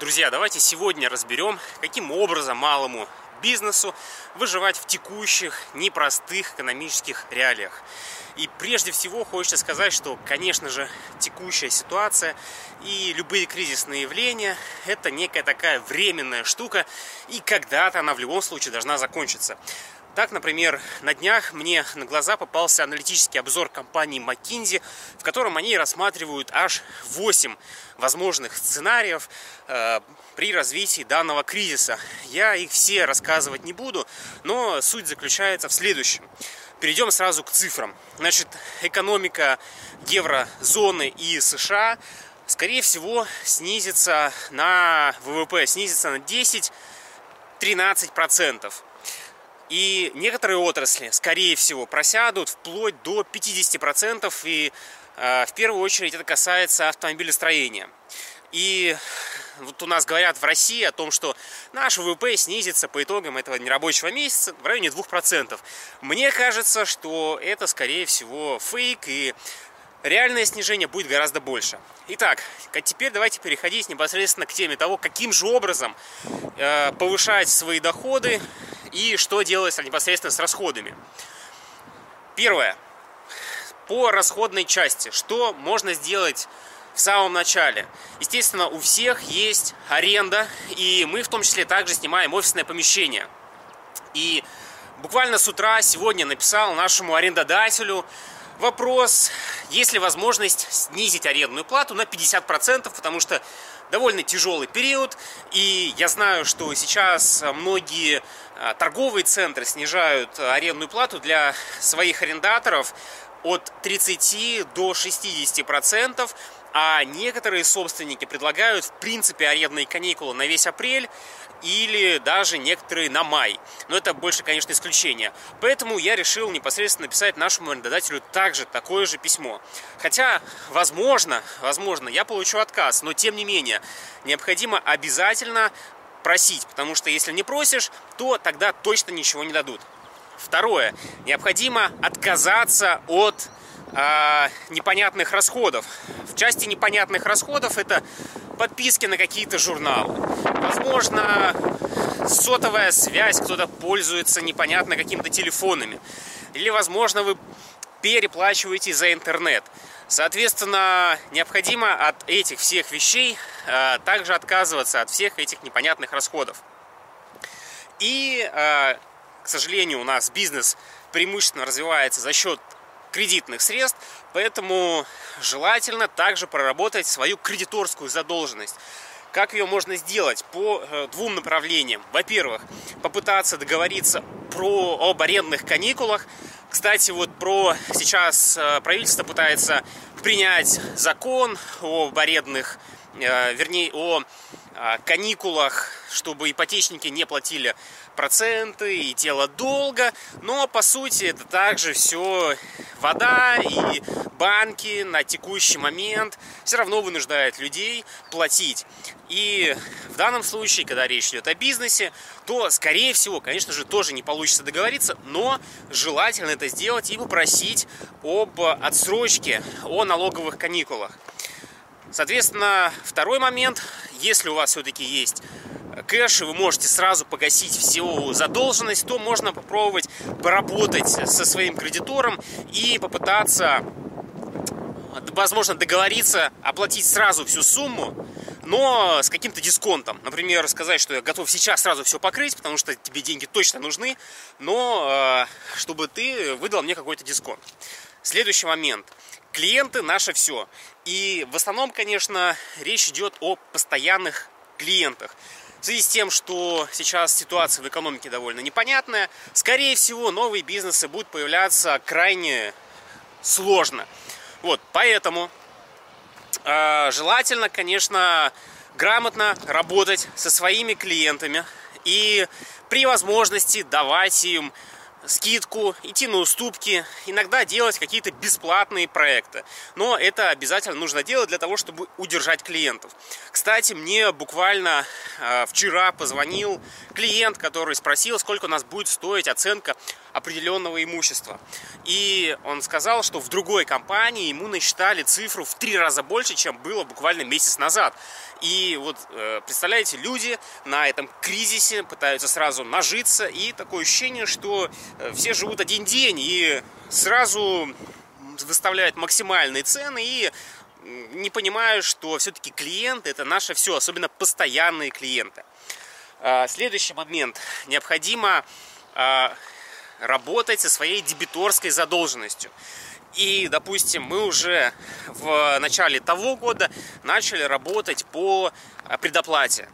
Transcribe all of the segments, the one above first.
Друзья, давайте сегодня разберем, каким образом малому бизнесу выживать в текущих непростых экономических реалиях. И прежде всего хочется сказать, что, конечно же, текущая ситуация и любые кризисные явления – это некая такая временная штука, и когда-то она в любом случае должна закончиться. Так, например, на днях мне на глаза попался аналитический обзор компании McKinsey, в котором они рассматривают аж 8 возможных сценариев э, при развитии данного кризиса. Я их все рассказывать не буду, но суть заключается в следующем. Перейдем сразу к цифрам. Значит, экономика еврозоны и США скорее всего снизится на ВВП, снизится на 10-13%. И некоторые отрасли, скорее всего, просядут вплоть до 50%, и э, в первую очередь это касается автомобилестроения. И вот у нас говорят в России о том, что наш ВВП снизится по итогам этого нерабочего месяца в районе 2%. Мне кажется, что это, скорее всего, фейк, и реальное снижение будет гораздо больше. Итак, теперь давайте переходить непосредственно к теме того, каким же образом э, повышать свои доходы и что делать непосредственно с расходами. Первое. По расходной части. Что можно сделать в самом начале? Естественно, у всех есть аренда, и мы в том числе также снимаем офисное помещение. И буквально с утра сегодня написал нашему арендодателю вопрос, есть ли возможность снизить арендную плату на 50%, потому что довольно тяжелый период, и я знаю, что сейчас многие торговые центры снижают арендную плату для своих арендаторов от 30 до 60 процентов, а некоторые собственники предлагают в принципе арендные каникулы на весь апрель или даже некоторые на май. Но это больше, конечно, исключение. Поэтому я решил непосредственно написать нашему арендодателю также такое же письмо. Хотя, возможно, возможно, я получу отказ, но тем не менее, необходимо обязательно просить, потому что если не просишь, то тогда точно ничего не дадут. Второе. Необходимо отказаться от э, непонятных расходов. В части непонятных расходов это подписки на какие-то журналы. Возможно, сотовая связь, кто-то пользуется непонятно какими-то телефонами. Или, возможно, вы переплачиваете за интернет. Соответственно, необходимо от этих всех вещей э, также отказываться от всех этих непонятных расходов. И, э, к сожалению, у нас бизнес преимущественно развивается за счет кредитных средств, поэтому желательно также проработать свою кредиторскую задолженность. Как ее можно сделать? По э, двум направлениям. Во-первых, попытаться договориться про, об арендных каникулах, кстати, вот про сейчас э, правительство пытается принять закон о арендных, э, вернее, о э, каникулах, чтобы ипотечники не платили проценты и тело долга, но по сути это также все вода и банки на текущий момент все равно вынуждают людей платить. И в данном случае, когда речь идет о бизнесе, то, скорее всего, конечно же, тоже не получится договориться, но желательно это сделать и попросить об отсрочке, о налоговых каникулах. Соответственно, второй момент, если у вас все-таки есть кэш, и вы можете сразу погасить всю задолженность, то можно попробовать поработать со своим кредитором и попытаться, возможно, договориться оплатить сразу всю сумму, но с каким-то дисконтом. Например, сказать, что я готов сейчас сразу все покрыть, потому что тебе деньги точно нужны, но э, чтобы ты выдал мне какой-то дисконт. Следующий момент. Клиенты наше все. И в основном, конечно, речь идет о постоянных клиентах. В связи с тем, что сейчас ситуация в экономике довольно непонятная, скорее всего, новые бизнесы будут появляться крайне сложно. Вот, поэтому э, желательно, конечно, грамотно работать со своими клиентами и при возможности давать им скидку, идти на уступки, иногда делать какие-то бесплатные проекты. Но это обязательно нужно делать для того, чтобы удержать клиентов. Кстати, мне буквально э, вчера позвонил клиент, который спросил, сколько у нас будет стоить оценка определенного имущества. И он сказал, что в другой компании ему насчитали цифру в три раза больше, чем было буквально месяц назад. И вот, э, представляете, люди на этом кризисе пытаются сразу нажиться, и такое ощущение, что э, все живут один день, и сразу выставляют максимальные цены, и не понимаю, что все-таки клиенты это наше все, особенно постоянные клиенты. А, следующий момент. Необходимо а, работать со своей дебиторской задолженностью. И, допустим, мы уже в начале того года начали работать по а, предоплате.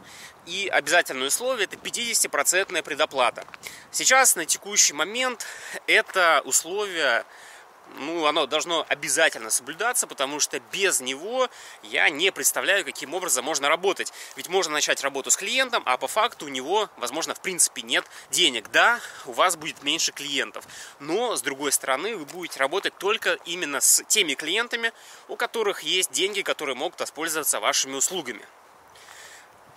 И обязательное условие это 50% предоплата. Сейчас на текущий момент это условие ну, оно должно обязательно соблюдаться, потому что без него я не представляю, каким образом можно работать. Ведь можно начать работу с клиентом, а по факту у него, возможно, в принципе нет денег. Да, у вас будет меньше клиентов, но, с другой стороны, вы будете работать только именно с теми клиентами, у которых есть деньги, которые могут воспользоваться вашими услугами.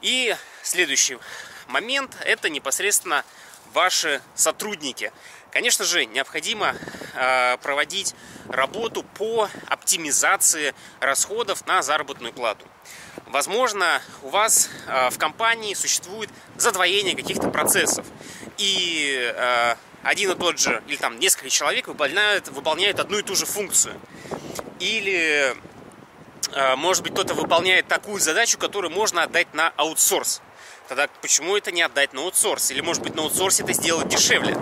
И следующий момент – это непосредственно ваши сотрудники – Конечно же, необходимо а, проводить работу по оптимизации расходов на заработную плату. Возможно, у вас а, в компании существует задвоение каких-то процессов. И а, один и тот же, или там несколько человек выполняют, выполняют одну и ту же функцию. Или, может быть, кто-то выполняет такую задачу, которую можно отдать на аутсорс. Тогда почему это не отдать на аутсорс? Или, может быть, на аутсорсе это сделать дешевле?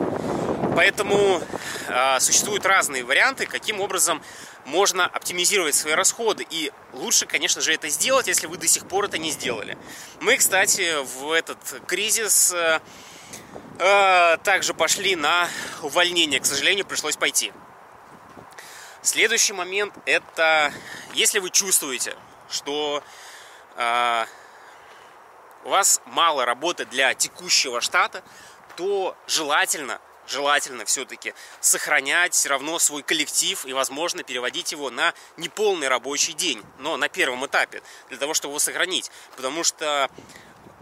Поэтому э, существуют разные варианты, каким образом можно оптимизировать свои расходы. И лучше, конечно же, это сделать, если вы до сих пор это не сделали. Мы, кстати, в этот кризис э, э, также пошли на увольнение. К сожалению, пришлось пойти. Следующий момент – это если вы чувствуете, что э, у вас мало работы для текущего штата, то желательно желательно все-таки сохранять все равно свой коллектив и, возможно, переводить его на неполный рабочий день, но на первом этапе, для того, чтобы его сохранить. Потому что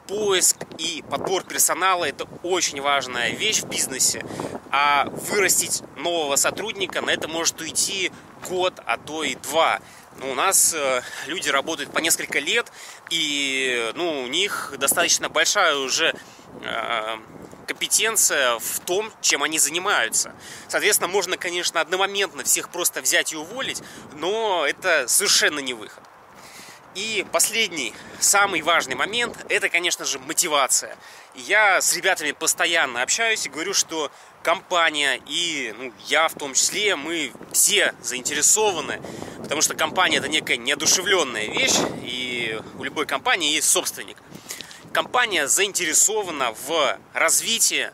поиск и подбор персонала – это очень важная вещь в бизнесе, а вырастить нового сотрудника на это может уйти год, а то и два. Ну, у нас э, люди работают по несколько лет, и ну, у них достаточно большая уже э, компетенция в том, чем они занимаются. Соответственно, можно, конечно, одномоментно всех просто взять и уволить, но это совершенно не выход. И последний, самый важный момент, это, конечно же, мотивация. Я с ребятами постоянно общаюсь и говорю, что компания и ну, я в том числе, мы все заинтересованы, потому что компания это некая неодушевленная вещь, и у любой компании есть собственник компания заинтересована в развитии,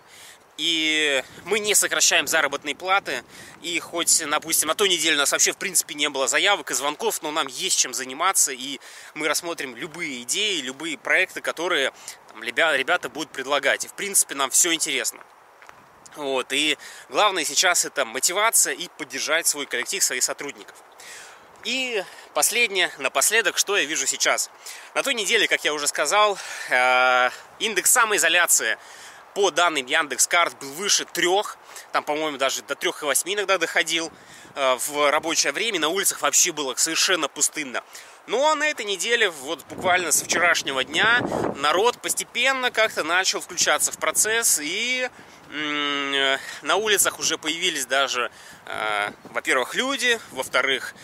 и мы не сокращаем заработные платы. И хоть, допустим, на той неделе у нас вообще в принципе не было заявок и звонков, но нам есть чем заниматься, и мы рассмотрим любые идеи, любые проекты, которые там, ребята будут предлагать. И в принципе нам все интересно. Вот, и главное сейчас это мотивация и поддержать свой коллектив, своих сотрудников. И последнее, напоследок, что я вижу сейчас. На той неделе, как я уже сказал, э, индекс самоизоляции по данным Яндекс.Карт был выше трех, там, по-моему, даже до трех и восьми иногда доходил э, в рабочее время, на улицах вообще было совершенно пустынно. Но на этой неделе, вот буквально с вчерашнего дня, народ постепенно как-то начал включаться в процесс и э, на улицах уже появились даже, во-первых, люди, во-вторых,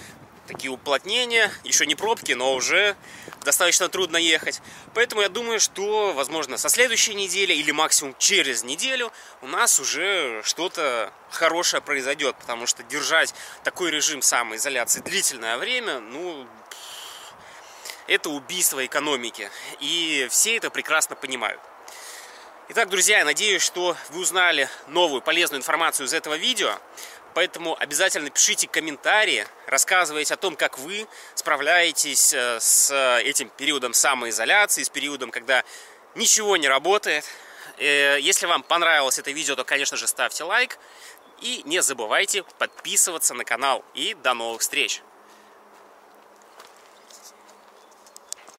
такие уплотнения, еще не пробки, но уже достаточно трудно ехать. Поэтому я думаю, что, возможно, со следующей недели или максимум через неделю у нас уже что-то хорошее произойдет, потому что держать такой режим самоизоляции длительное время, ну, это убийство экономики. И все это прекрасно понимают. Итак, друзья, я надеюсь, что вы узнали новую полезную информацию из этого видео. Поэтому обязательно пишите комментарии, рассказывайте о том, как вы справляетесь э, с этим периодом самоизоляции, с периодом, когда ничего не работает. Э, если вам понравилось это видео, то, конечно же, ставьте лайк. И не забывайте подписываться на канал. И до новых встреч!